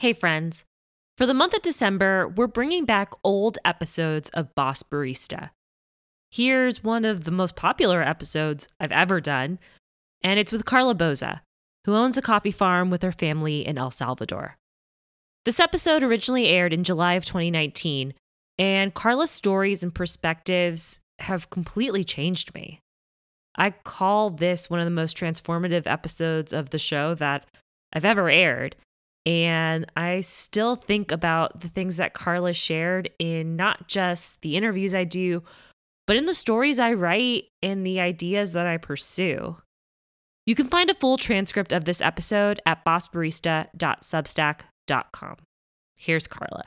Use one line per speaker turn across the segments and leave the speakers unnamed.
Hey, friends. For the month of December, we're bringing back old episodes of Boss Barista. Here's one of the most popular episodes I've ever done, and it's with Karla Boza, who owns a coffee farm with her family in El Salvador. This episode originally aired in July of 2019, and Karla's stories and perspectives have completely changed me. I call this one of the most transformative episodes of the show that I've ever aired and I still think about the things that Karla shared in not just the interviews I do, but in the stories I write and the ideas that I pursue. You can find a full transcript of this episode at bossbarista.substack.com. Here's Karla.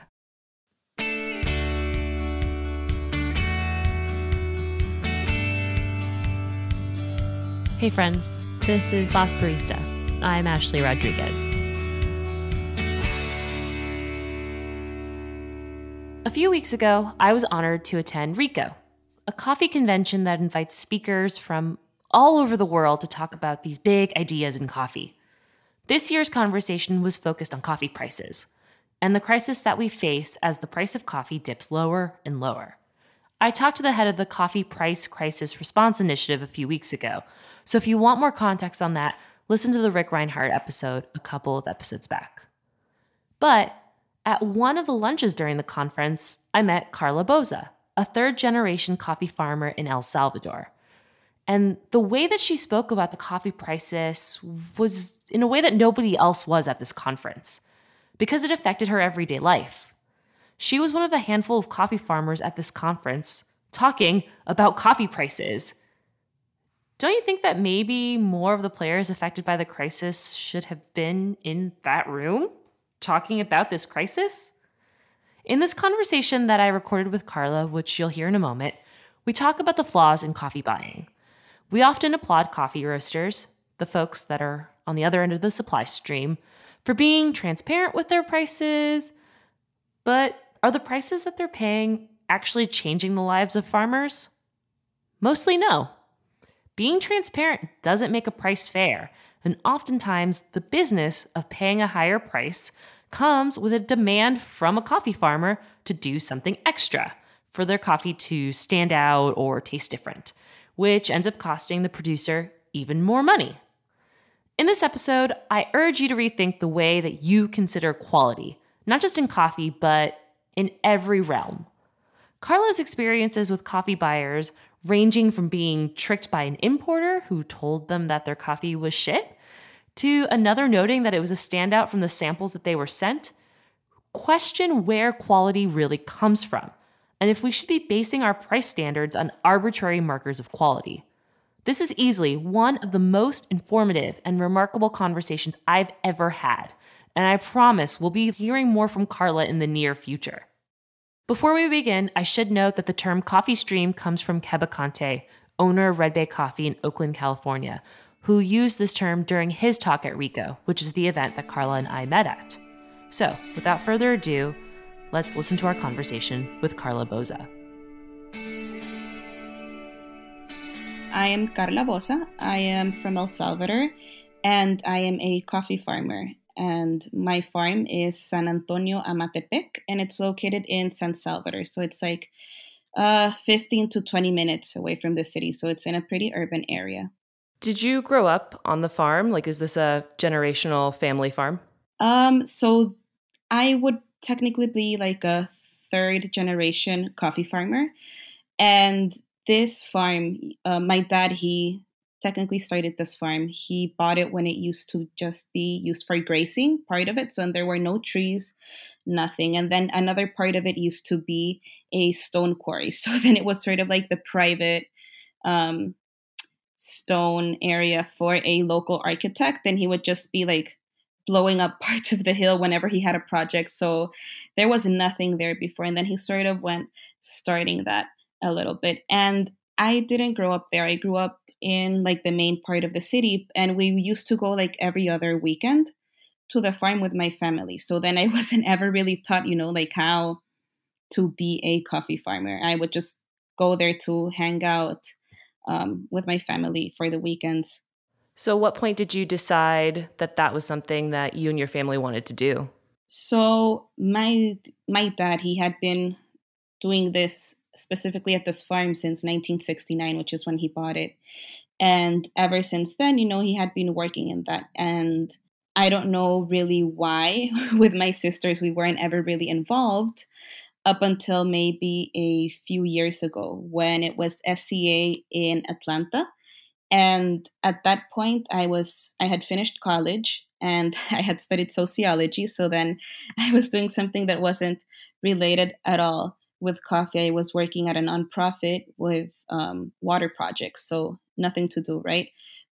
Hey, friends. This is Boss Barista. I'm Ashley Rodriguez. A few weeks ago, I was honored to attend Re:co, a coffee convention that invites speakers from all over the world to talk about these big ideas in coffee. This year's conversation was focused on coffee prices and the crisis that we face as the price of coffee dips lower and lower. I talked to the head of the Coffee Price Crisis Response Initiative a few weeks ago, so if you want more context on that, listen to the Ric Rhinehart episode a couple of episodes back. But at one of the lunches during the conference, I met Karla Boza, a third generation coffee farmer in El Salvador. And the way that she spoke about the coffee crisis was in a way that nobody else was at this conference, because it affected her everyday life. She was one of a handful of coffee farmers at this conference talking about coffee prices. Don't you think that maybe more of the players affected by the crisis should have been in that room? Talking about this crisis? In this conversation that I recorded with Karla, which you'll hear in a moment, we talk about the flaws in coffee buying. We often applaud coffee roasters, the folks that are on the other end of the supply stream, for being transparent with their prices. But are the prices that they're paying actually changing the lives of farmers? Mostly no. Being transparent doesn't make a price fair, and oftentimes the business of paying a higher price comes with a demand from a coffee farmer to do something extra for their coffee to stand out or taste different, which ends up costing the producer even more money. In this episode, I urge you to rethink the way that you consider quality, not just in coffee, but in every realm. Karla's experiences with coffee buyers ranging from being tricked by an importer who told them that their coffee was shit to another noting that it was a standout from the samples that they were sent, question where quality really comes from and if we should be basing our price standards on arbitrary markers of quality. This is easily one of the most informative and remarkable conversations I've ever had, and I promise we'll be hearing more from Karla in the near future. Before we begin, I should note that the term coffee stream comes from Keba Konte, owner of Red Bay Coffee in Oakland, California, who used this term during his talk at Re:co, which is the event that Karla and I met at. So, without further ado, let's listen to our conversation with Karla Boza.
I am Karla Boza. I am from El Salvador and I am a coffee farmer. And my farm is San Antonio Amatepec and it's located in San Salvador. So it's like uh, 15 to 20 minutes away from the city. So it's in a pretty urban area.
Did you grow up on the farm? Like, is this a generational family farm?
Um, so I would technically be like a third generation coffee farmer. And this farm, uh, my dad, he technically started this farm. He bought it when it used to just be used for grazing, part of it. So and there were no trees, nothing. And then another part of it used to be a stone quarry. So then it was sort of like the private um, stone area for a local architect and he would just be like blowing up parts of the hill whenever he had a project so there was nothing there before and then he sort of went starting that a little bit and i didn't grow up there i grew up in like the main part of the city and we used to go like every other weekend to the farm with my family so then i wasn't ever really taught you know like how to be a coffee farmer i would just go there to hang out um, with my family for the weekends.
So, what point did you decide that that was something that you and your family wanted to do?
So my my dad, he had been doing this specifically at this farm since 1969, which is when he bought it. And ever since then, you know, he had been working in that. And I don't know really why with my sisters we weren't ever really involved up until maybe a few years ago when it was SCA in Atlanta. And at that point I was I had finished college and I had studied sociology. So then I was doing something that wasn't related at all with coffee. I was working at a nonprofit with um, water projects. So nothing to do, right?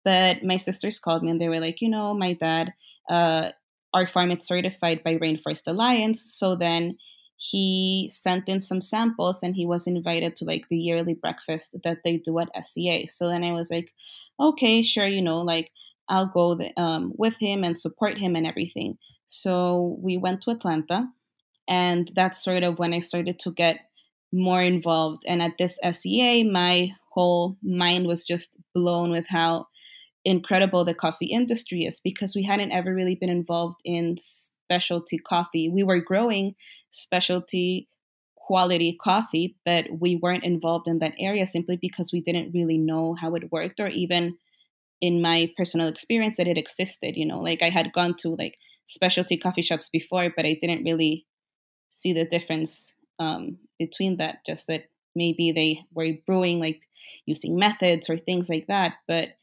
But my sisters called me and they were like, you know, my dad, uh, our farm is certified by Rainforest Alliance. So then he sent in some samples and he was invited to like the yearly breakfast that they do at SCA. So then I was like, okay, sure, you know, like I'll go um, with him and support him and everything. So we went to Atlanta, and that's sort of when I started to get more involved. And at this SCA, my whole mind was just blown with how incredible the coffee industry is because we hadn't ever really been involved in specialty coffee. We were growing specialty quality coffee, but we weren't involved in that area simply because we didn't really know how it worked or even in my personal experience that it existed, you know, like I had gone to like specialty coffee shops before, but I didn't really see the difference um, between that, just that maybe they were brewing like using methods or things like that. But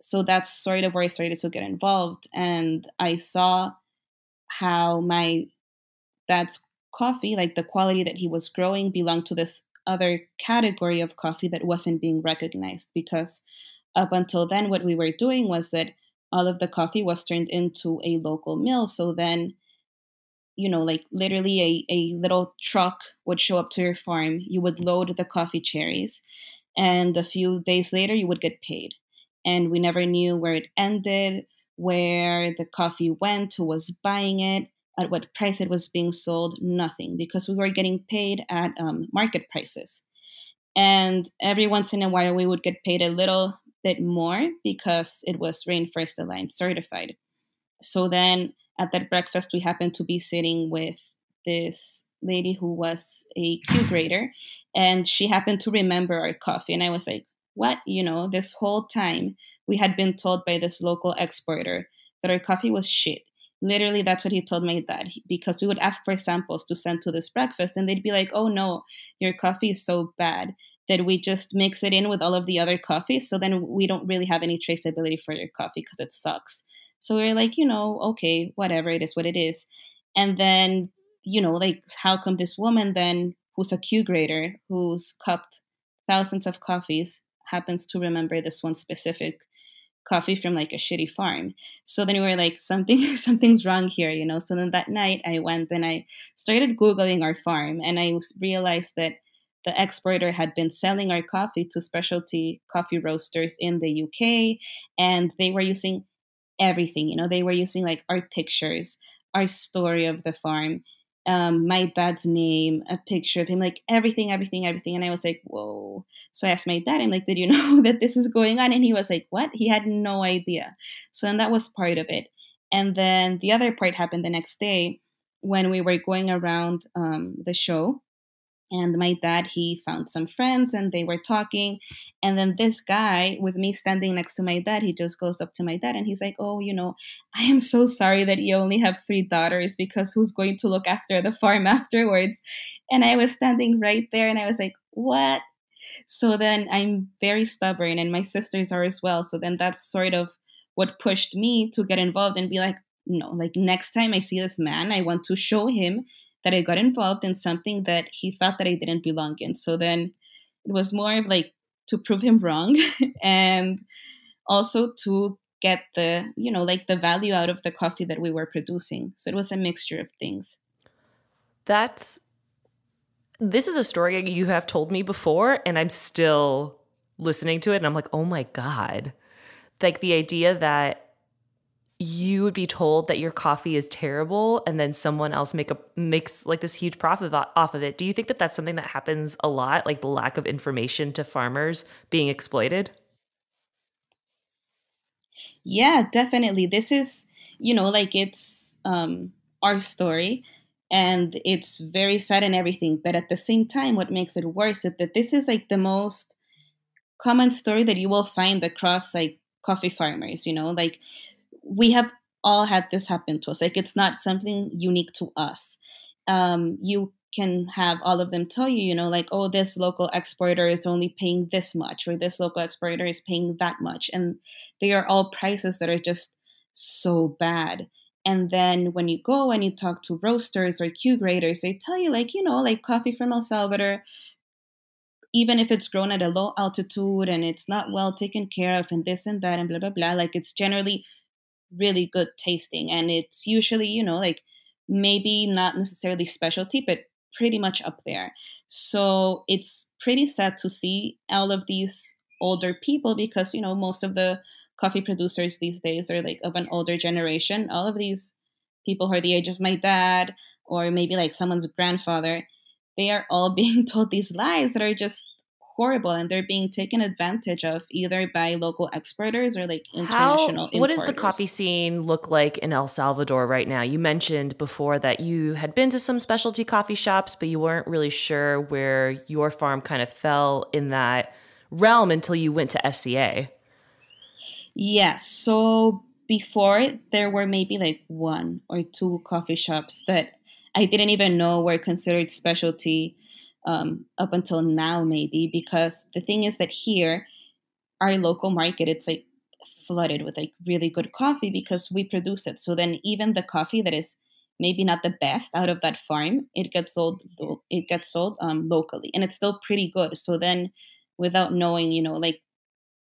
so that's sort of where I started to get involved. And I saw how my dad's coffee, like the quality that he was growing, belonged to this other category of coffee that wasn't being recognized because up until then what we were doing was that all of the coffee was turned into a local mill so then you know like literally a, a little truck would show up to your farm. You would load the coffee cherries and a few days later you would get paid. And we never knew where it ended where the coffee went who was buying it at what price it was being sold nothing because we were getting paid at um, market prices. And every once in a while we would get paid a little bit more because it was Rainforest Alliance certified. So then at that breakfast, we happened to be sitting with this lady who was a Q grader, and she happened to remember our coffee. And I was like, what? You know, this whole time we had been told by this local exporter that our coffee was shit. Literally, that's what he told my dad because we would ask for samples to send to this breakfast, and they'd be like, oh no, your coffee is so bad that we just mix it in with all of the other coffees. So then we don't really have any traceability for your coffee because it sucks. So we are like, you know, okay, whatever, it is what it is. And then, you know, like, how come this woman then, who's a Q grader, who's cupped thousands of coffees, happens to remember this one specific coffee from like a shitty farm. So then we were like, something something's wrong here, you know. So then that night I went and I started Googling our farm and I realized that the exporter had been selling our coffee to specialty coffee roasters in the UK, and they were using everything. You know, they were using like our pictures, our story of the farm, um, my dad's name, a picture of him, like everything, everything, everything. And I was like, whoa. So I asked my dad, I'm like, did you know that this is going on? And he was like, what? He had no idea. So then that was part of it. And then the other part happened the next day when we were going around um, the show and my dad he found some friends and they were talking. And then this guy with me standing next to my dad he just goes up to my dad and he's like oh you know i am so sorry that you only have three daughters because who's going to look after the farm afterwards? And i was standing right there and i was like what? So then i'm very stubborn and my sisters are as well. So then that's sort of what pushed me to get involved and be like no like next time i see this man i want to show him that I got involved in something that he thought that I didn't belong in. So then it was more of like to prove him wrong and also to get the, you know, like the value out of the coffee that we were producing. So it was a mixture of things.
That's this is a story you have told me before and I'm still listening to it and I'm like, "Oh my god." Like the idea that you would be told that your coffee is terrible and then someone else make a makes like this huge profit off of it. Do you think that that's something that happens a lot like the lack of information to farmers being exploited?
Yeah definitely. This is you know like it's um our story and it's very sad and everything but at the same time what makes it worse is that this is like the most common story that you will find across like coffee farmers you know? Like we have all had this happen to us like it's not something unique to us um, you can have all of them tell you, you know, like, oh, this local exporter is only paying this much, or this local exporter is paying that much. And they are all prices that are just so bad. And then when you go and you talk to roasters or Q graders, they tell you, like, you know, like coffee from El Salvador, even if it's grown at a low altitude and it's not well taken care of and this and that and blah, blah, blah, like it's generally really good tasting. And it's usually, you know, like maybe not necessarily specialty, but pretty much up there. So it's pretty sad to see all of these older people because, you know, most of the coffee producers these days are like of an older generation. All of these people who are the age of my dad or maybe like someone's grandfather, they are all being told these lies that are just horrible and they're being taken advantage of either by local exporters or like international
How, what does the coffee scene look like in El Salvador right now? You mentioned before that you had been to some specialty coffee shops, but you weren't really sure where your farm kind of fell in that realm until you went to SCA.
Yes. So before there were maybe like one or two coffee shops that I didn't even know were considered specialty um, up until now, maybe, because the thing is that here, our local market, it's like flooded with like really good coffee because we produce it. So then even the coffee that is maybe not the best out of that farm, it gets sold it gets sold um, locally, and it's still pretty good. So then, without knowing, you know, like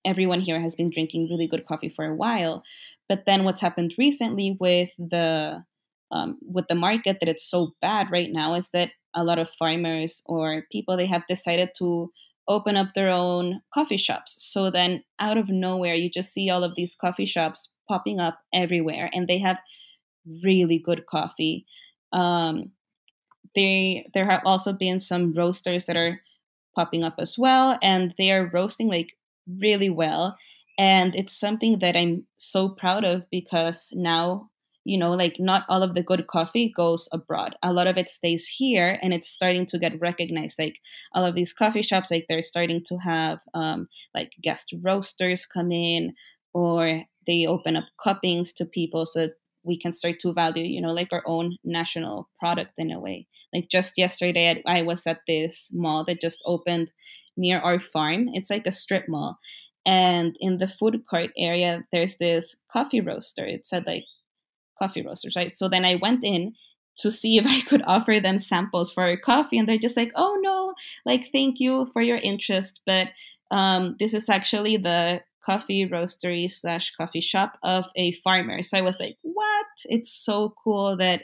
everyone here has been drinking really good coffee for a while, but then what's happened recently with the um, with the market that it's so bad right now is that a lot of farmers or people they have decided to open up their own coffee shops. So then out of nowhere you just see all of these coffee shops popping up everywhere and they have really good coffee. Um, they there have also been some roasters that are popping up as well and they are roasting like really well and it's something that I'm so proud of because now you know like not all of the good coffee goes abroad. A lot of it stays here and it's starting to get recognized. Like all of these coffee shops like they're starting to have um, like guest roasters come in or they open up cuppings to people so we can start to value you know like our own national product in a way. Like just yesterday i was at this mall that just opened near our farm. It's like a strip mall. And in the food court area there's this coffee roaster. It said like coffee roasters, right? So then I went in to see if I could offer them samples for coffee, and they're just like, "Oh no, like thank you for your interest, but um, this is actually the coffee roastery slash coffee shop of a farmer." So I was like, "What? It's so cool that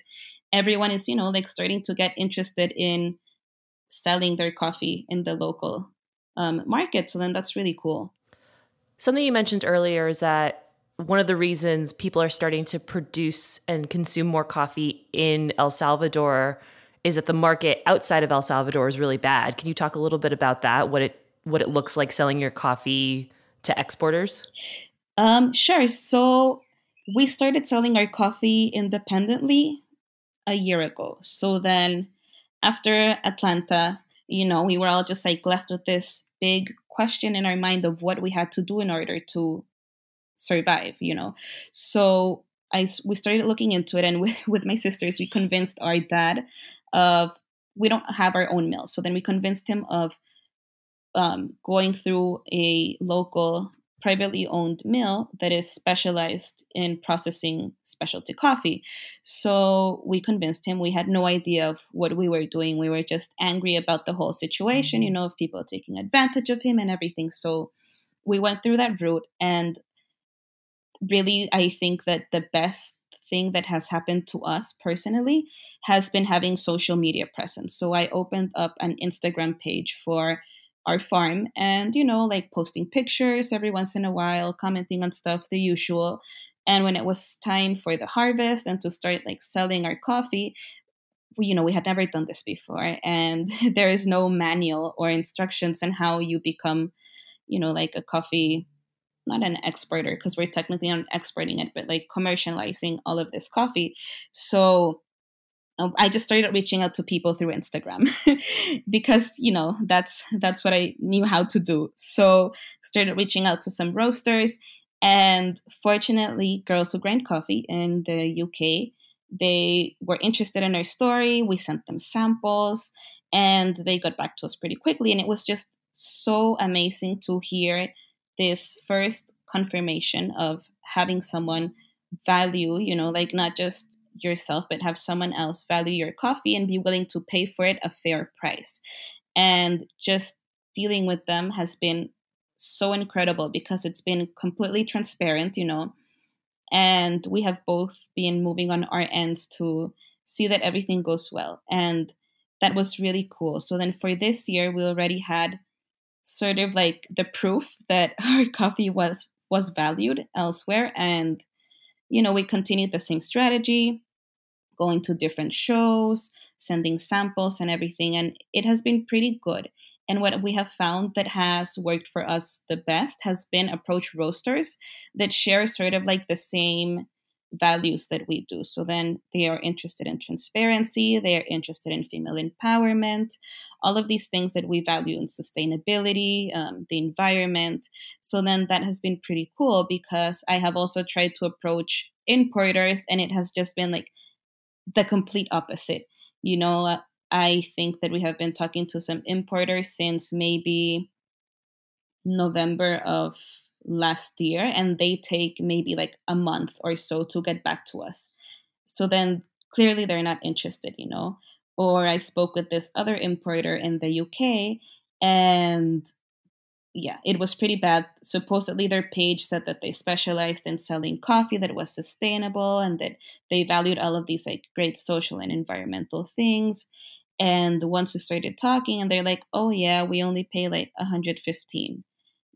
everyone is, you know, like starting to get interested in selling their coffee in the local um, market." So then that's really cool.
Something you mentioned earlier is that one of the reasons people are starting to produce and consume more coffee in El Salvador is that the market outside of El Salvador is really bad. Can you talk a little bit about that? What it what it looks like selling your coffee to exporters?
Um, sure. So we started selling our coffee independently a year ago. So then after Atlanta, you know, we were all just like left with this big question in our mind of what we had to do in order to survive you know so i we started looking into it and with, with my sisters we convinced our dad of we don't have our own mill so then we convinced him of um, going through a local privately owned mill that is specialized in processing specialty coffee. So we convinced him we had no idea of what we were doing. We were just angry about the whole situation, you mm-hmm. know, of people taking advantage of him and everything. So we went through that route and really, I think that the best thing that has happened to us personally has been having social media presence. So I opened up an Instagram page for our farm and, you know, like posting pictures every once in a while, commenting on stuff, the usual. And when it was time for the harvest and to start like selling our coffee, you know, we had never done this before. And there is no manual or instructions on how you become, you know, like a coffee not an exporter because we're technically not exporting it, but like commercializing all of this coffee. So um, I just started reaching out to people through Instagram because you know that's that's what I knew how to do. So started reaching out to some roasters, and fortunately, Girls Who Grind Coffee in the UK they were interested in our story. We sent them samples, and they got back to us pretty quickly. And it was just so amazing to hear this first confirmation of having someone value, you know, like not just yourself, but have someone else value your coffee and be willing to pay for it a fair price. And just dealing with them has been so incredible because it's been completely transparent, you know. And we have both been moving on our ends to see that everything goes well. And that was really cool. So then for this year, we already had sort of like the proof that our coffee was was valued elsewhere and you know we continued the same strategy going to different shows, sending samples and everything. And it has been pretty good. And what we have found that has worked for us the best has been approach roasters that share sort of like the same values that we do. So then they are interested in transparency, they are interested in female empowerment, all of these things that we value in sustainability, um, the environment. So then that has been pretty cool because I have also tried to approach importers and it has just been like, the complete opposite. You know, I think that we have been talking to some importers since maybe November of last year, and they take maybe like a month or so to get back to us. So then clearly they're not interested, you know. Or I spoke with this other importer in the UK, and yeah, it was pretty bad. Supposedly, their page said that they specialized in selling coffee that was sustainable and that they valued all of these like great social and environmental things. And once we started talking, and they're like, "Oh yeah, we only pay like 115."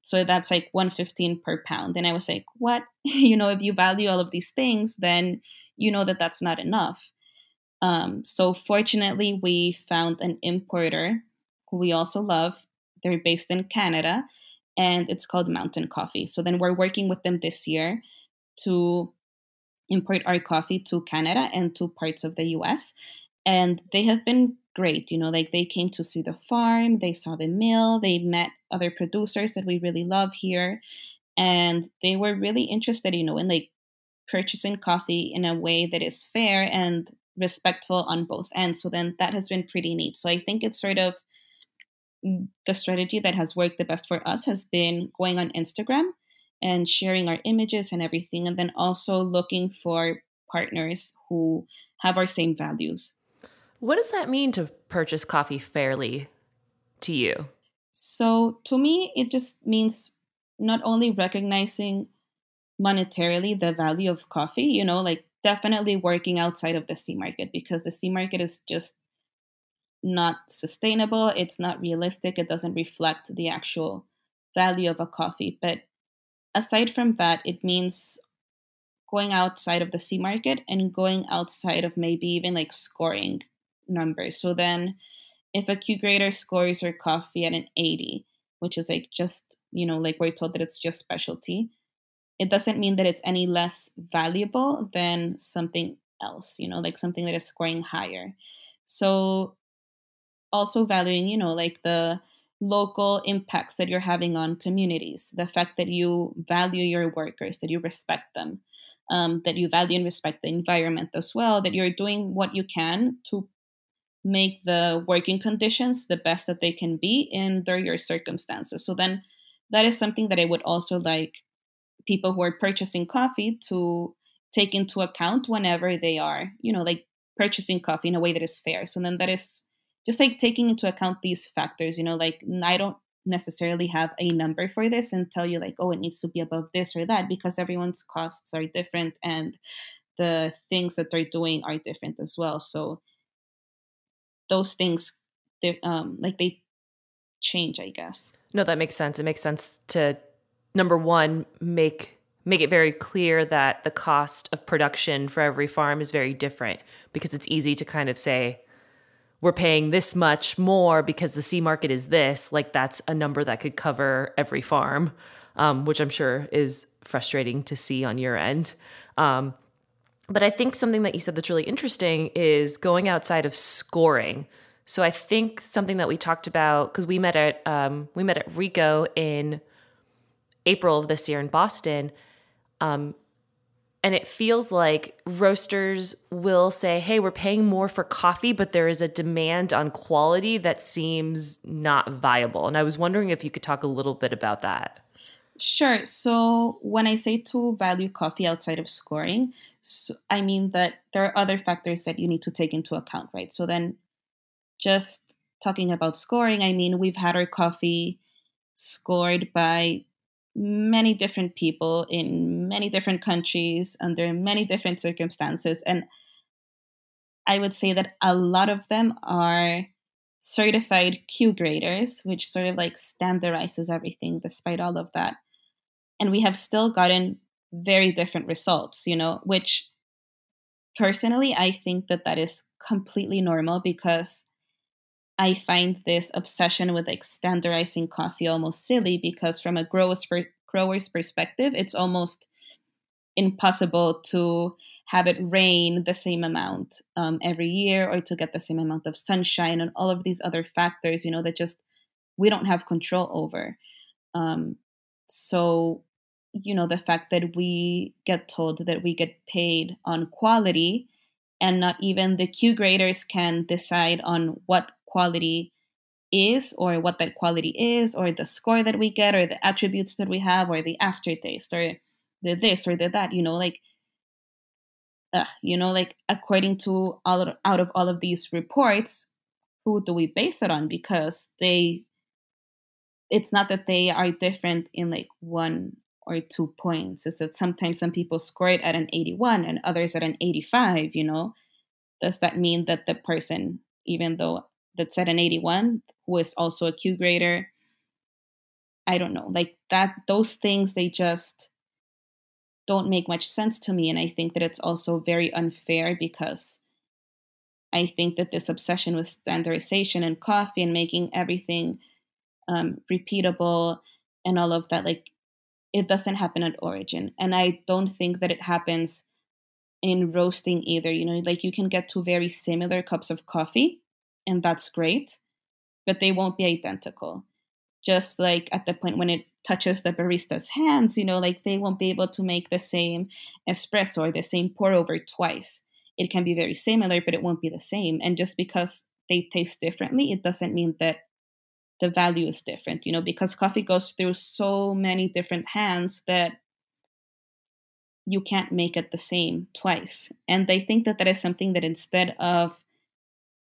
So that's like 115 per pound. And I was like, "What? you know, if you value all of these things, then you know that that's not enough." Um, so fortunately, we found an importer who we also love they're based in Canada and it's called Mountain Coffee. So then we're working with them this year to import our coffee to Canada and to parts of the US. And they have been great. You know, like they came to see the farm, they saw the mill, they met other producers that we really love here. And they were really interested, you know, in like purchasing coffee in a way that is fair and respectful on both ends. So then that has been pretty neat. So I think it's sort of mm, the strategy that has worked the best for us has been going on Instagram and sharing our images and everything, and then also looking for partners who have our same values.
What does that mean to purchase coffee fairly to you?
So, to me, it just means not only recognizing monetarily the value of coffee, you know, like definitely working outside of the C market because the C market is just not sustainable, it's not realistic, it doesn't reflect the actual value of a coffee. But aside from that, it means going outside of the C market and going outside of maybe even like scoring numbers. So then if a Q grader scores your coffee at an 80, which is like just, you know, like we're told that it's just specialty, it doesn't mean that it's any less valuable than something else, you know, like something that is scoring higher. So also valuing, you know, like the local impacts that you're having on communities, the fact that you value your workers, that you respect them, um, that you value and respect the environment as well, that you're doing what you can to make the working conditions the best that they can be under your circumstances. So then that is something that I would also like people who are purchasing coffee to take into account whenever they are, you know, like purchasing coffee in a way that is fair. So then that is just like taking into account these factors, you know, like I don't necessarily have a number for this and tell you like, oh, it needs to be above this or that because everyone's costs are different and the things that they're doing are different as well. So those things, they um, like they change, I guess.
No, that makes sense. It makes sense to number one make make it very clear that the cost of production for every farm is very different because it's easy to kind of say we're paying this much more because the C market is this, like that's a number that could cover every farm, um, which I'm sure is frustrating to see on your end. Um, But I think something that you said that's really interesting is going outside of scoring. So I think something that we talked about because we met at um, we met at Re:co in April of this year in Boston, um, and it feels like roasters will say, "Hey, we're paying more for coffee, but there is a demand on quality that seems not viable." And I was wondering if you could talk a little bit about that.
Sure. So when I say to value coffee outside of scoring, so I mean that there are other factors that you need to take into account, right? So then just talking about scoring, I mean, we've had our coffee scored by many different people in many different countries under many different circumstances. And I would say that a lot of them are certified Q graders, which sort of like standardizes everything despite all of that and we have still gotten very different results you know which personally i think that that is completely normal because i find this obsession with like standardizing coffee almost silly because from a grower's, per- grower's perspective it's almost impossible to have it rain the same amount um, every year or to get the same amount of sunshine and all of these other factors you know that just we don't have control over. Um, so you know the fact that we get told that we get paid on quality and not even the q graders can decide on what quality is or what that quality is or the score that we get or the attributes that we have or the aftertaste or the this or the that you know like uh, you know like according to all of, out of all of these reports who do we base it on? Because they it's not that they are different in like one or two points. Is that sometimes some people score it at an 81 and others at an 85, you know? Does that mean that the person, even though that's at an 81, who is also a Q grader, I don't know, like that, those things, they just don't make much sense to me. And I think that it's also very unfair because I think that this obsession with standardization and coffee and making everything um, repeatable and all of that, like it doesn't happen at origin. And I don't think that it happens in roasting either. You know, like you can get two very similar cups of coffee, and that's great, but they won't be identical. Just like at the point when it touches the barista's hands, you know, like they won't be able to make the same espresso or the same pour over twice. It can be very similar, but it won't be the same. And just because they taste differently, it doesn't mean that the value is different, you know, because coffee goes through so many different hands that you can't make it the same twice. And I think that that is something that instead of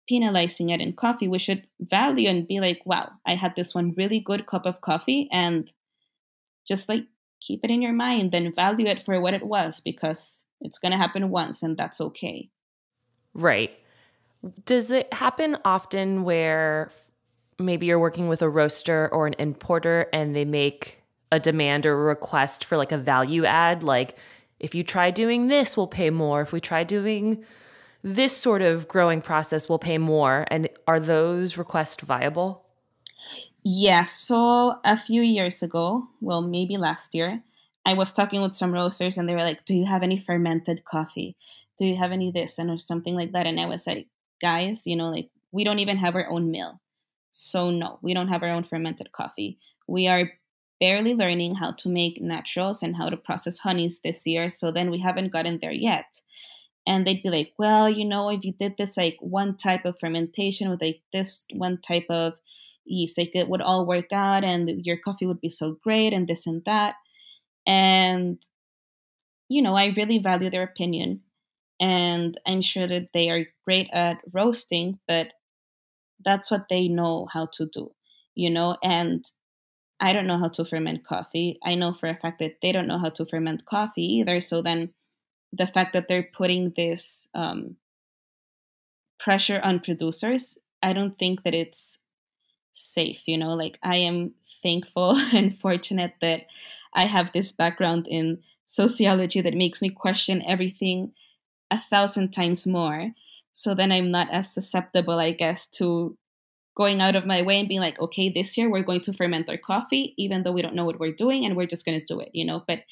penalizing it in coffee, we should value and be like, wow, I had this one really good cup of coffee and just like keep it in your mind and value it for what it was because it's going to happen once and that's okay.
Right. Does it happen often where maybe you're working with a roaster or an importer and they make a demand or a request for like a value add like if you try doing this we'll pay more. If we try doing this sort of growing process we'll pay more. And are those requests viable?
Yeah so a few years ago well maybe last year i was talking with some roasters and they were like do you have any fermented coffee? Do you have any this and or something like that? And i was like guys you know like we don't even have our own mill so, no, we don't have our own fermented coffee. We are barely learning how to make naturals and how to process honeys this year. So, then we haven't gotten there yet. And they'd be like, well, you know, if you did this like one type of fermentation with like this one type of yeast, like it would all work out and your coffee would be so great and this and that. And, you know, I really value their opinion. And I'm sure that they are great at roasting, but that's what they know how to do, you know, and I don't know how to ferment coffee. I know for a fact that they don't know how to ferment coffee either. So then the fact that they're putting this um, pressure on producers, I don't think that it's safe, you know, like I am thankful and fortunate that I have this background in sociology that makes me question everything a thousand times more so then I'm not as susceptible, I guess, to going out of my way and being like, okay, this year we're going to ferment our coffee, even though we don't know what we're doing and we're just going to do it, you know. But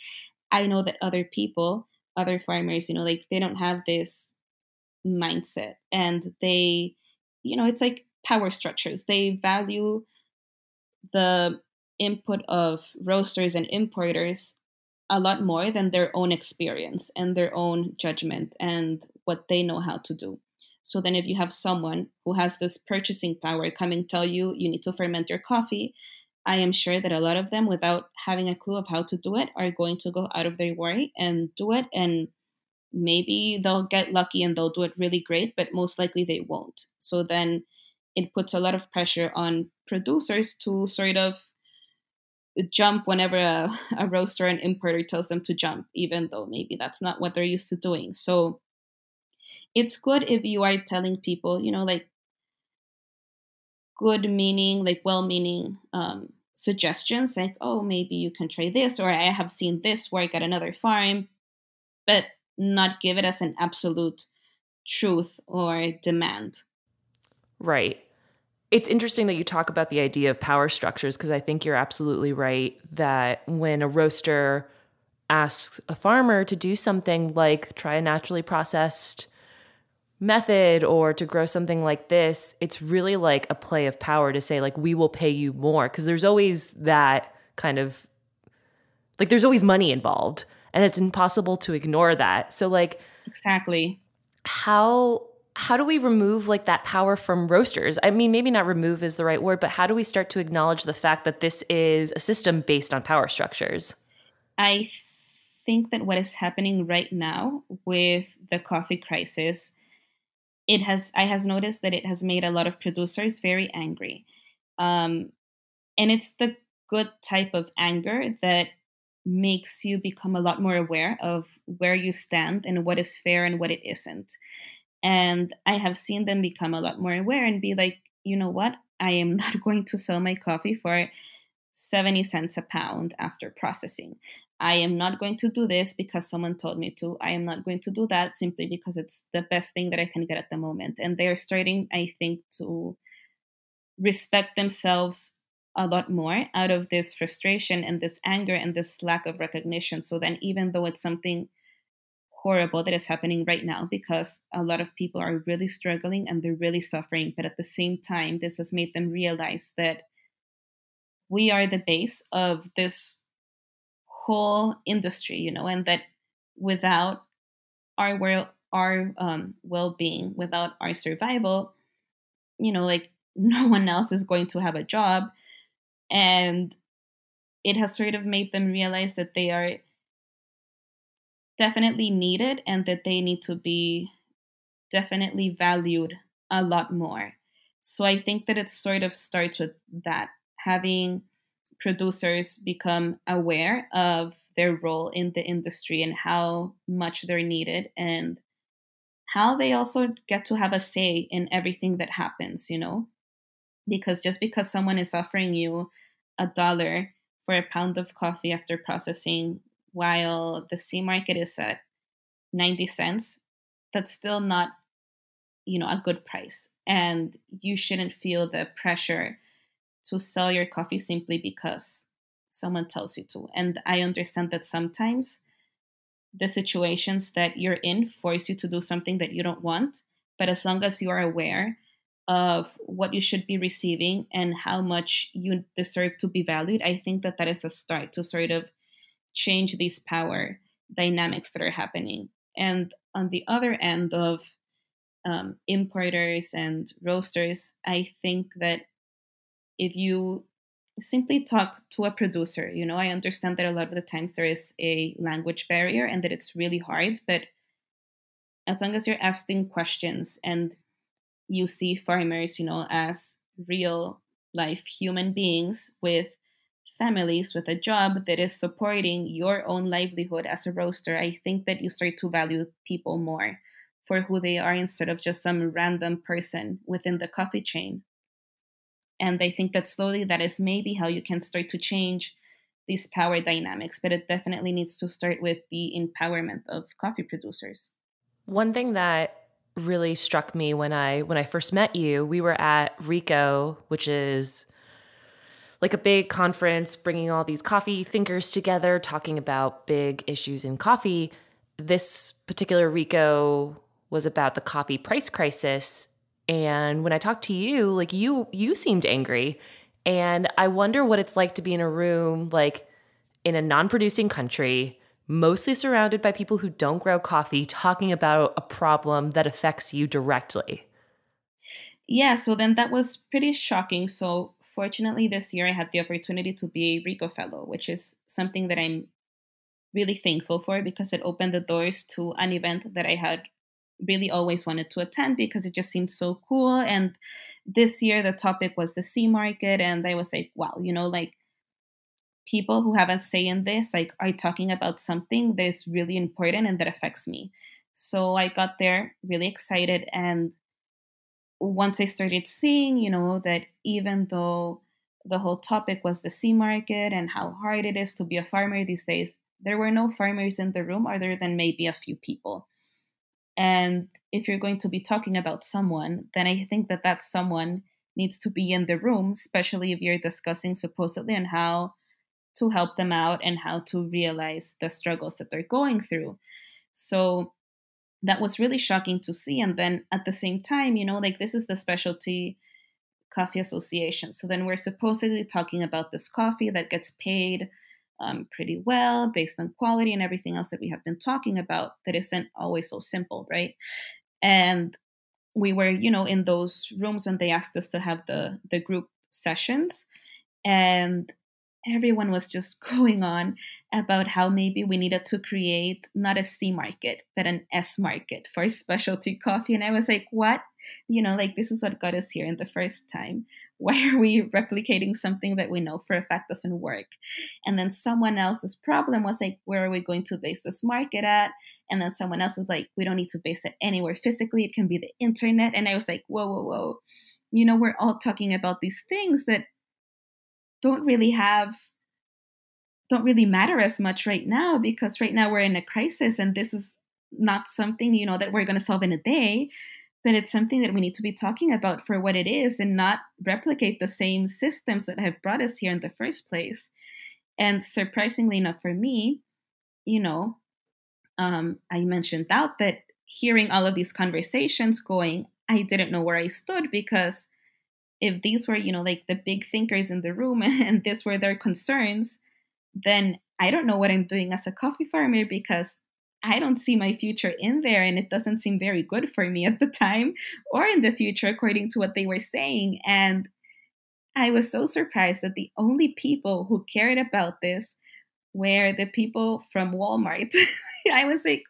I know that other people other farmers, you know, like they don't have this mindset and they, you know, it's like power structures. They value the input of roasters and importers a lot more than their own experience and their own judgment and what they know how to do. So then if you have someone who has this purchasing power come and tell you you need to ferment your coffee, I am sure that a lot of them without having a clue of how to do it are going to go out of their way and do it and maybe they'll get lucky and they'll do it really great, but most likely they won't. So then it puts a lot of pressure on producers to sort of jump whenever a, a roaster and importer tells them to jump, even though maybe that's not what they're used to doing. So it's good if you are telling people, you know, like good meaning, like well meaning um, suggestions, like, oh, maybe you can try this, or I have seen this work at another farm, but not give it as an absolute truth or demand.
Right. It's interesting that you talk about the idea of power structures because I think you're absolutely right that when a roaster asks a farmer to do something like try a naturally processed method or to grow something like this, it's really like a play of power to say, like, we will pay you more. Cause there's always that kind of like, there's always money involved and it's impossible to ignore that. So, like,
exactly.
How, how do we remove like that power from roasters? I mean, maybe not remove is the right word, but how do we start to acknowledge the fact that this is a system based on power structures?
I think that what is happening right now with the coffee crisis it has i has noticed that it has made a lot of producers very angry. Um, and it's the good type of anger that makes you become a lot more aware of where you stand and what is fair and what it isn't. And i have seen them become a lot more aware and be like you know what? I am not going to sell my coffee for 70 cents a pound after processing I am not going to do this because someone told me to. I am not going to do that simply because it's the best thing that I can get at the moment. And they're starting, I think, to respect themselves a lot more out of this frustration and this anger and this lack of recognition. So then, even though it's something horrible that is happening right now because a lot of people are really struggling and they're really suffering, but at the same time, this has made them realize that we are the base of this whole industry, you know, and that without our well our um, well-being, without our survival, you know, like no one else is going to have a job, and it has sort of made them realize that they are definitely needed and that they need to be definitely valued a lot more. So I think that it sort of starts with that having producers become aware of their role in the industry and how much they're needed and how they also get to have a say in everything that happens, you know? Because just because someone is offering you a dollar for a pound of coffee after processing while the C market is at 90 cents, that's still not, you know, a good price. And you shouldn't feel the pressure to sell your coffee simply because someone tells you to. And I understand that sometimes the situations that you're in force you to do something that you don't want. But as long as you are aware of what you should be receiving and how much you deserve to be valued, I think that that is a start to sort of change these power dynamics that are happening. And on the other end of um, importers and roasters, I think that if you simply talk to a producer, you know, I understand that a lot of the times there is a language barrier and that it's really hard, but as long as you're asking questions and you see farmers, you know, as real life human beings with families with a job that is supporting your own livelihood as a roaster, I think that you start to value people more for who they are instead of just some random person within the coffee chain and I think that slowly that is maybe how you can start to change these power dynamics, but it definitely needs to start with the empowerment of coffee producers.
One thing that really struck me when I when I first met you, we were at Re:co, which is like a big conference bringing all these coffee thinkers together talking about big issues in coffee this particular Re:co was about the coffee price crisis. And when I talked to you, like you you seemed angry. And I wonder what it's like to be in a room like in a non-producing country, mostly surrounded by people who don't grow coffee, talking about a problem that affects you directly.
Yeah, so then that was pretty shocking. So fortunately this year I had the opportunity to be a Re:co fellow, which is something that I'm really thankful for because it opened the doors to an event that I had really always wanted to attend because it just seemed so cool. And this year the topic was the C market, and I was like, wow, you know, like people who haven't say in this like are talking about something that is really important and that affects me. So I got there really excited and once I started seeing, you know, that even though the whole topic was the C market and how hard it is to be a farmer these days, there were no farmers in the room other than maybe a few people. And if you're going to be talking about someone, then I think that that someone needs to be in the room, especially if you're discussing supposedly on how to help them out and how to realize the struggles that they're going through. So that was really shocking to see. And then at the same time, you know, like this is the specialty coffee association. So then we're supposedly talking about this coffee that gets paid um, pretty well based on quality and everything else that we have been talking about that isn't always so simple, right? And we were, you know, in those rooms when they asked us to have the the group sessions, and everyone was just going on about how maybe we needed to create not a C market, but an S market for specialty coffee. And I was like, what? You know, like this is what got us here in the first time. Why are we replicating something that we know for a fact doesn't work? And then someone else's problem was like, where are we going to base this market at? And then someone else was like, we don't need to base it anywhere physically. It can be the internet. And I was like, whoa, whoa, whoa. You know, we're all talking about these things that don't really have don't really matter as much right now because right now we're in a crisis and this is not something you know that we're going to solve in a day but it's something that we need to be talking about for what it is and not replicate the same systems that have brought us here in the first place. And surprisingly enough for me you know um, i mentioned out that hearing all of these conversations going i didn't know where i stood because if these were, you know, like the big thinkers in the room and this were their concerns, then I don't know what I'm doing as a coffee farmer because I don't see my future in there and it doesn't seem very good for me at the time or in the future, according to what they were saying. And I was so surprised that the only people who cared about this were the people from Walmart. I was like,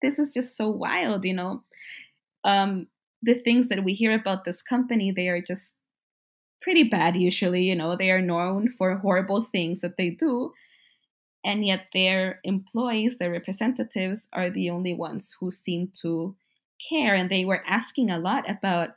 this is just so wild, you know? Um, the things that we hear about this company, they are just pretty bad usually. You know, they are known for horrible things that they do. And yet their employees, their representatives, are the only ones who seem to care. And they were asking a lot about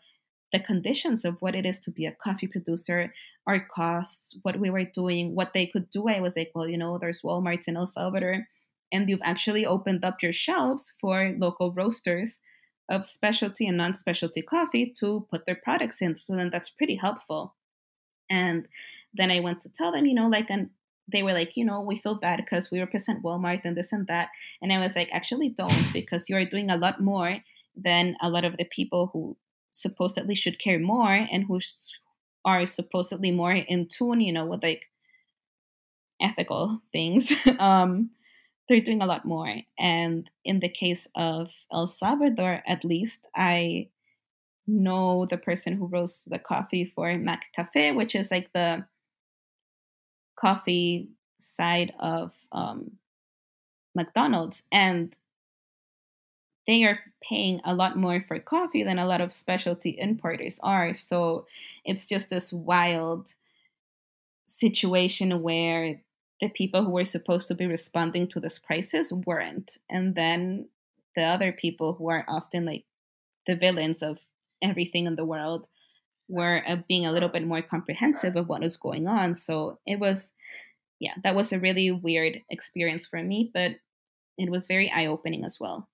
the conditions of what it is to be a coffee producer, our costs, what we were doing, what they could do. I was like, well, you know, there's Walmarts in El Salvador, and you've actually opened up your shelves for local roasters of specialty and non-specialty coffee to put their products in. So then that's pretty helpful. And then I went to tell them, you know, like, and they were like, you know, we feel bad because we represent Walmart and this and that. And I was like, actually, don't, because you are doing a lot more than a lot of the people who supposedly should care more and who are supposedly more in tune, you know, with like ethical things. um, they're doing a lot more. And in the case of El Salvador, at least, I know the person who roasts the coffee for McCafé, which is like the coffee side of um, McDonald's. And they are paying a lot more for coffee than a lot of specialty importers are. So it's just this wild situation where the people who were supposed to be responding to this crisis weren't. And then the other people who are often like the villains of everything in the world were uh, being a little bit more comprehensive of what was going on. So it was, yeah, that was a really weird experience for me, but it was very eye opening as well.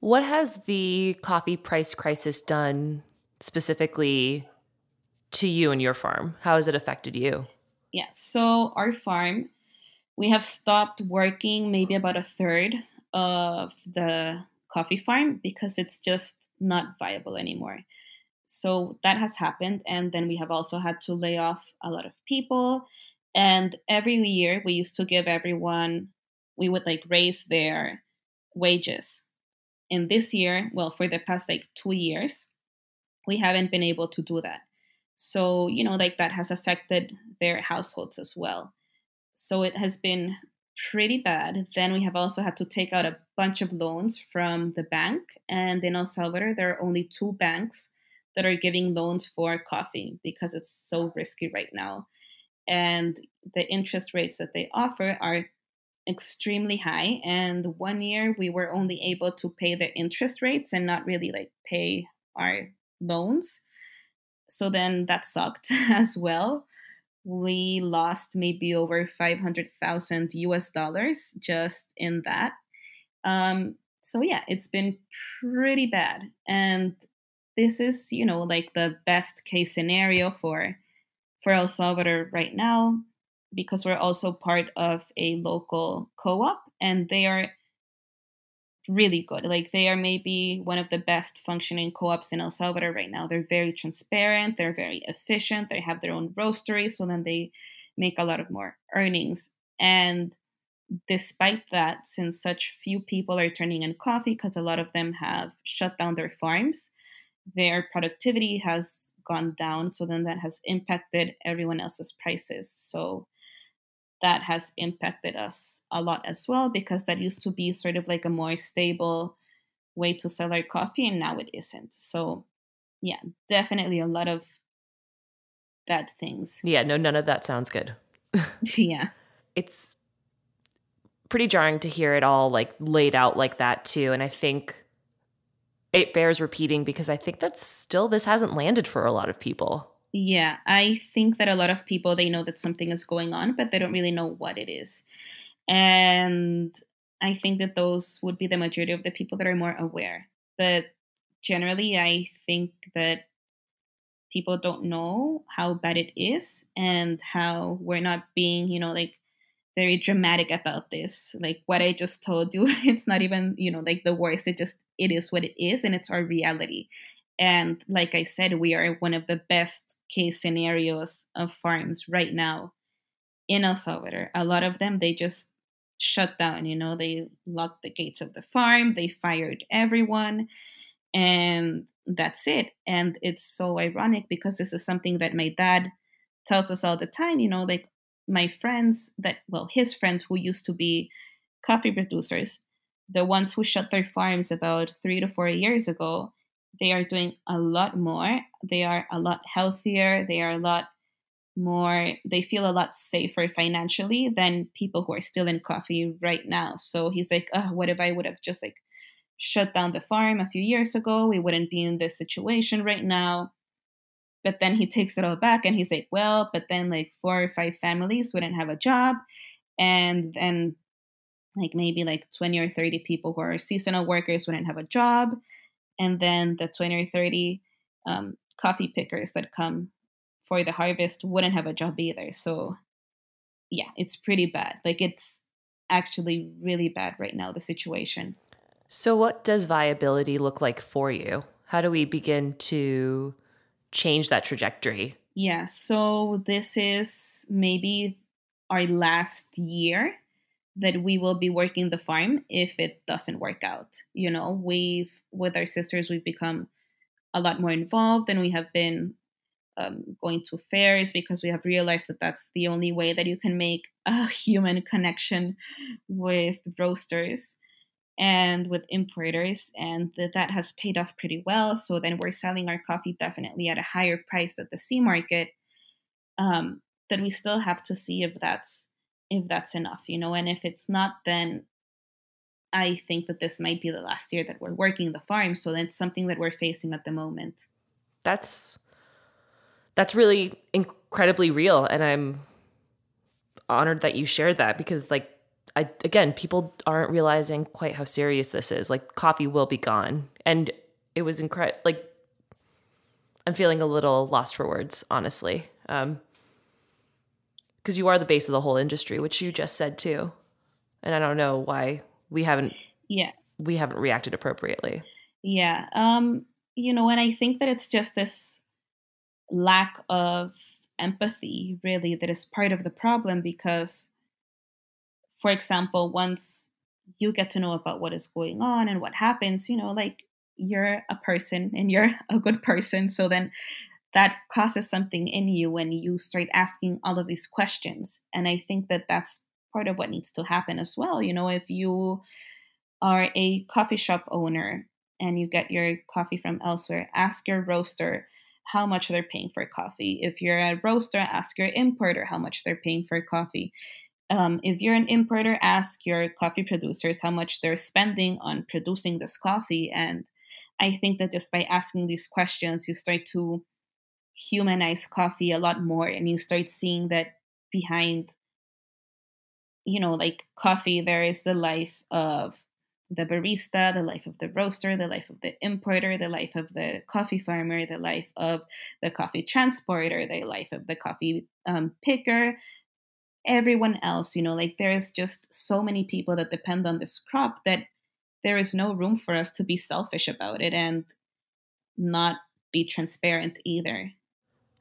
What has the coffee price crisis done specifically to you and your farm? How has it affected you?
Yeah, so our farm, we have stopped working maybe about a third of the coffee farm because it's just not viable anymore. So that has happened. And then we have also had to lay off a lot of people. And every year we used to give everyone, we would like raise their wages. And this year, well, for the past like two years, we haven't been able to do that. So, you know, like that has affected their households as well. So it has been pretty bad. Then we have also had to take out a bunch of loans from the bank. And in El Salvador, there are only two banks that are giving loans for coffee because it's so risky right now. And the interest rates that they offer are extremely high. And one year we were only able to pay the interest rates and not really like pay our loans. So then that sucked as well. We lost maybe over 500,000 US dollars just in that. Um, so yeah, it's been pretty bad. And this is, you know, like the best case scenario for for El Salvador right now because we're also part of a local co-op and they are really good. Like they are maybe one of the best functioning co-ops in El Salvador right now. They're very transparent, they're very efficient, they have their own roastery, so then they make a lot of more earnings. And despite that, since such few people are turning in coffee because a lot of them have shut down their farms, their productivity has gone down. So then that has impacted everyone else's prices. So that has impacted us a lot as well because that used to be sort of like a more stable way to sell our coffee and now it isn't. So yeah, definitely a lot of bad things.
Yeah, no, none of that sounds good.
yeah.
It's pretty jarring to hear it all like laid out like that too. And I think it bears repeating because I think that still this hasn't landed for a lot of people.
Yeah, I think that a lot of people they know that something is going on, but they don't really know what it is. And I think that those would be the majority of the people that are more aware. But generally, I think that people don't know how bad it is and how we're not being, you know, like very dramatic about this. Like what I just told you, it's not even, you know, like the worst. It just, it is what it is and it's our reality. And like I said, we are one of the best case scenarios of farms right now in El Salvador. A lot of them, they just shut down, you know, they locked the gates of the farm, they fired everyone, and that's it. And it's so ironic because this is something that my dad tells us all the time, you know, like my friends that, well, his friends who used to be coffee producers, the ones who shut their farms about three to four years ago, they are doing a lot more. They are a lot healthier. They are a lot more, they feel a lot safer financially than people who are still in coffee right now. So he's like, oh, what if I would have just like shut down the farm a few years ago? We wouldn't be in this situation right now. But then he takes it all back and he's like, well, but then like four or five families wouldn't have a job. And then like maybe like 20 or 30 people who are seasonal workers wouldn't have a job. And then the 20 or 30 um, coffee pickers that come for the harvest wouldn't have a job either. So yeah, it's pretty bad. Like it's actually really bad right now, the situation.
So, what does viability look like for you? How do we begin to change that trajectory?
Yeah, so this is maybe our last year that we will be working the farm if it doesn't work out. You know, we've, with our sisters, we've become a lot more involved and we have been um, going to fairs because we have realized that that's the only way that you can make a human connection with roasters and with importers and that, has paid off pretty well. So then we're selling our coffee definitely at a higher price at the C market um, that we still have to see if that's if that's enough you know? And if it's not then i think that this might be the last year that we're working the farm. So that's something that we're facing at the moment.
That's that's really incredibly real and i'm honored that you shared that because like I, again, people aren't realizing quite how serious this is. Like, coffee will be gone. And it was incredible. Like, I'm feeling a little lost for words, honestly. Um, because you are the base of the whole industry, which you just said too. And I don't know why we haven't
yeah
we haven't reacted appropriately.
Yeah. Um, you know, and I think that it's just this lack of empathy really that is part of the problem because for example, once you get to know about what is going on and what happens, you know, like you're a person and you're a good person. So then that causes something in you when you start asking all of these questions. And I think that that's part of what needs to happen as well. You know, if you are a coffee shop owner and you get your coffee from elsewhere, ask your roaster how much they're paying for coffee. If you're a roaster, ask your importer how much they're paying for coffee. Um, if you're an importer, ask your coffee producers how much they're spending on producing this coffee. And I think that just by asking these questions, you start to humanize coffee a lot more and you start seeing that behind, you know, like coffee, there is the life of the barista, the life of the roaster, the life of the importer, the life of the coffee farmer, the life of the coffee transporter, the life of the coffee um, picker, everyone else. You know, like there's just so many people that depend on this crop that there is no room for us to be selfish about it and not be transparent either.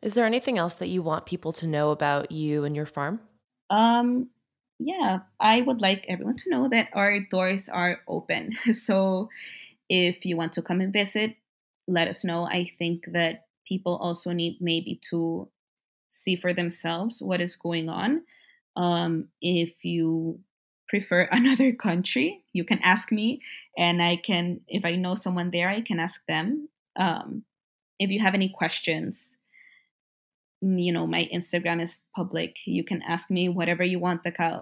Is there anything else that you want people to know about you and your farm?
Um, yeah, I would like everyone to know that our doors are open. So if you want to come and visit, let us know. I think that people also need maybe to see for themselves what is going on. Um, if you prefer another country, you can ask me, and I can, if I know someone there, I can ask them. Um, if you have any questions, you know my instagram is public you can ask me whatever you want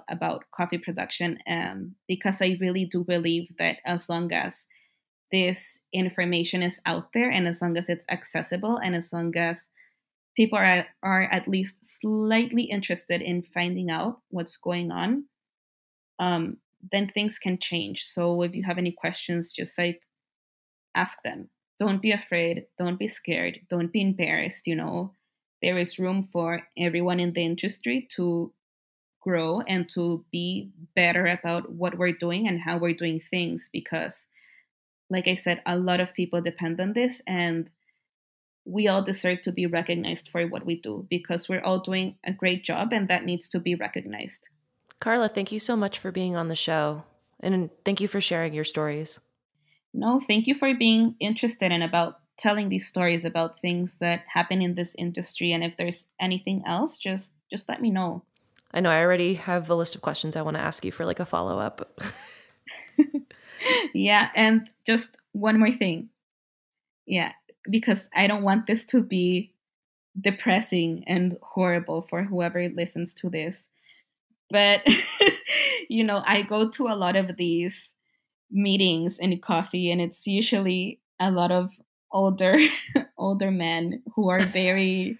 about coffee production um, because i really do believe that as long as this information is out there and as long as it's accessible and as long as people are, are at least slightly interested in finding out what's going on um, then things can change. So if you have any questions just like ask them. Don't be afraid. Don't be scared. Don't be embarrassed you know. There is room for everyone in the industry to grow and to be better about what we're doing and how we're doing things because like i said a lot of people depend on this and we all deserve to be recognized for what we do because we're all doing a great job and that needs to be recognized.
Karla thank you so much for being on the show and thank you for sharing your stories.
No thank you for being interested in about telling these stories about things that happen in this industry and if there's anything else just just let me know.
I know i already have a list of questions i want to ask you for like a follow-up.
Yeah and just one more thing. Yeah because i don't want this to be depressing and horrible for whoever listens to this. But you know i go to a lot of these meetings in coffee and it's usually a lot of older older men who are very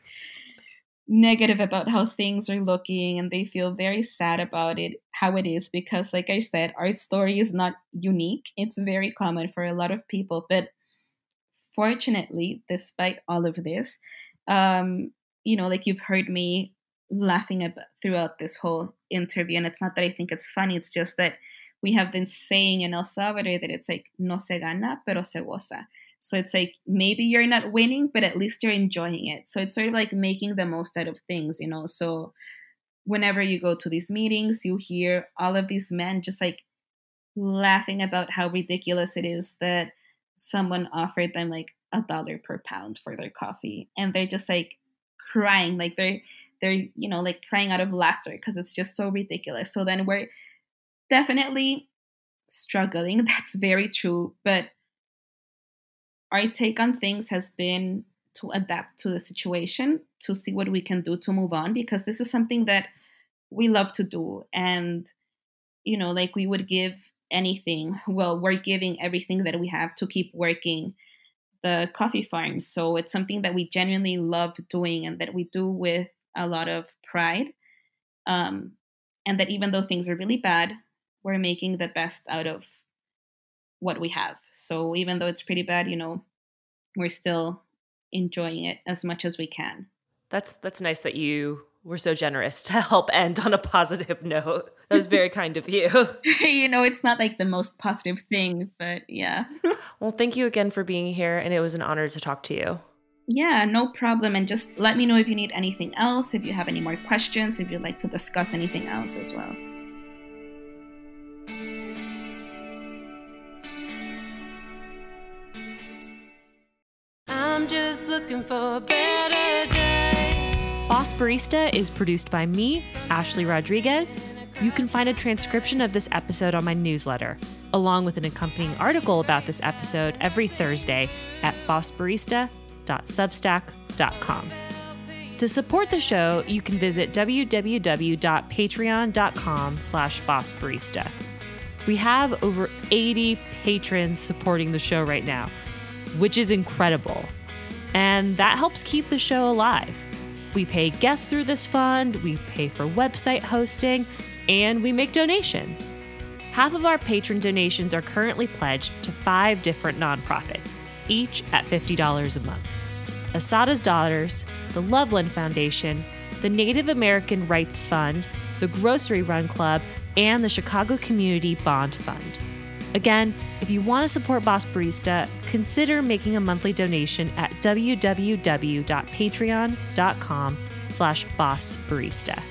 negative about how things are looking and they feel very sad about it how it is because like i said our story is not unique. It's very common for a lot of people but fortunately despite all of this um you know like you've heard me laughing throughout this whole interview and it's not that i think it's funny it's just that we have been saying in el salvador that it's like no se gana pero se goza so it's like maybe you're not winning, but at least you're enjoying it. So it's sort of like making the most out of things, you know. So whenever you go to these meetings, you hear all of these men just like laughing about how ridiculous it is that someone offered them like a dollar per pound for their coffee and they're just like crying like they're they're you know like crying out of laughter because it's just so ridiculous so then we're definitely struggling that's very true but our take on things has been to adapt to the situation, to see what we can do to move on, because this is something that we love to do. And, you know, like we would give anything. Well, we're giving everything that we have to keep working the coffee farms. So it's something that we genuinely love doing and that we do with a lot of pride. Um, and that even though things are really bad, we're making the best out of what we have. So even though it's pretty bad, you know, we're still enjoying it as much as we can.
That's that's nice that you were so generous to help end on a positive note. That was very kind of you.
you know, it's not like the most positive thing, but yeah.
well, thank you again for being here, and it was an honor to talk to you.
Yeah, no problem. And just let me know if you need anything else, if you have any more questions, if you'd like to discuss anything else as well.
I'm just looking for a better day. Boss Barista is produced by me, Ashley Rodriguez. You can find a transcription of this episode on my newsletter, along with an accompanying article about this episode every Thursday at bossbarista.substack.com. To support the show, you can visit www.patreon.com slash bossbarista. We have over 80 patrons supporting the show right now, which is incredible. And that helps keep the show alive. We pay guests through this fund, we pay for website hosting, and we make donations. Half of our patron donations are currently pledged to five different nonprofits, each at $50 a month Assata's Daughters, the Loveland Foundation, the Native American Rights Fund, the Grocery Run Club, and the Chicago Community Bond Fund. Again, if you want to support Boss Barista, consider making a monthly donation at www.patreon.com slash bossbarista.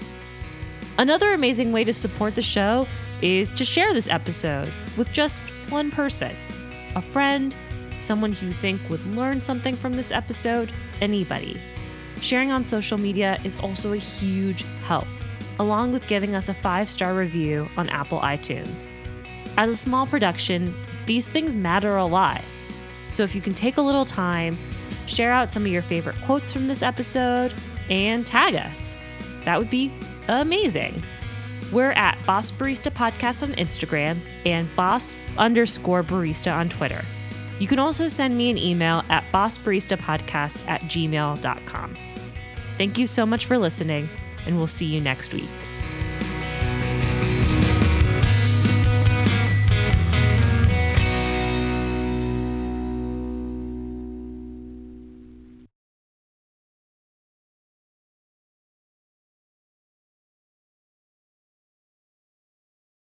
Another amazing way to support the show is to share this episode with just one person a friend, someone who you think would learn something from this episode, anybody. Sharing on social media is also a huge help, along with giving us a five star review on Apple iTunes. As a small production, these things matter a lot. So if you can take a little time, share out some of your favorite quotes from this episode, and tag us, that would be amazing. We're at Boss Barista Podcast on Instagram and Boss underscore barista on Twitter. You can also send me an email at bossbaristapodcast at gmail.com. Thank you so much for listening, and we'll see you next week.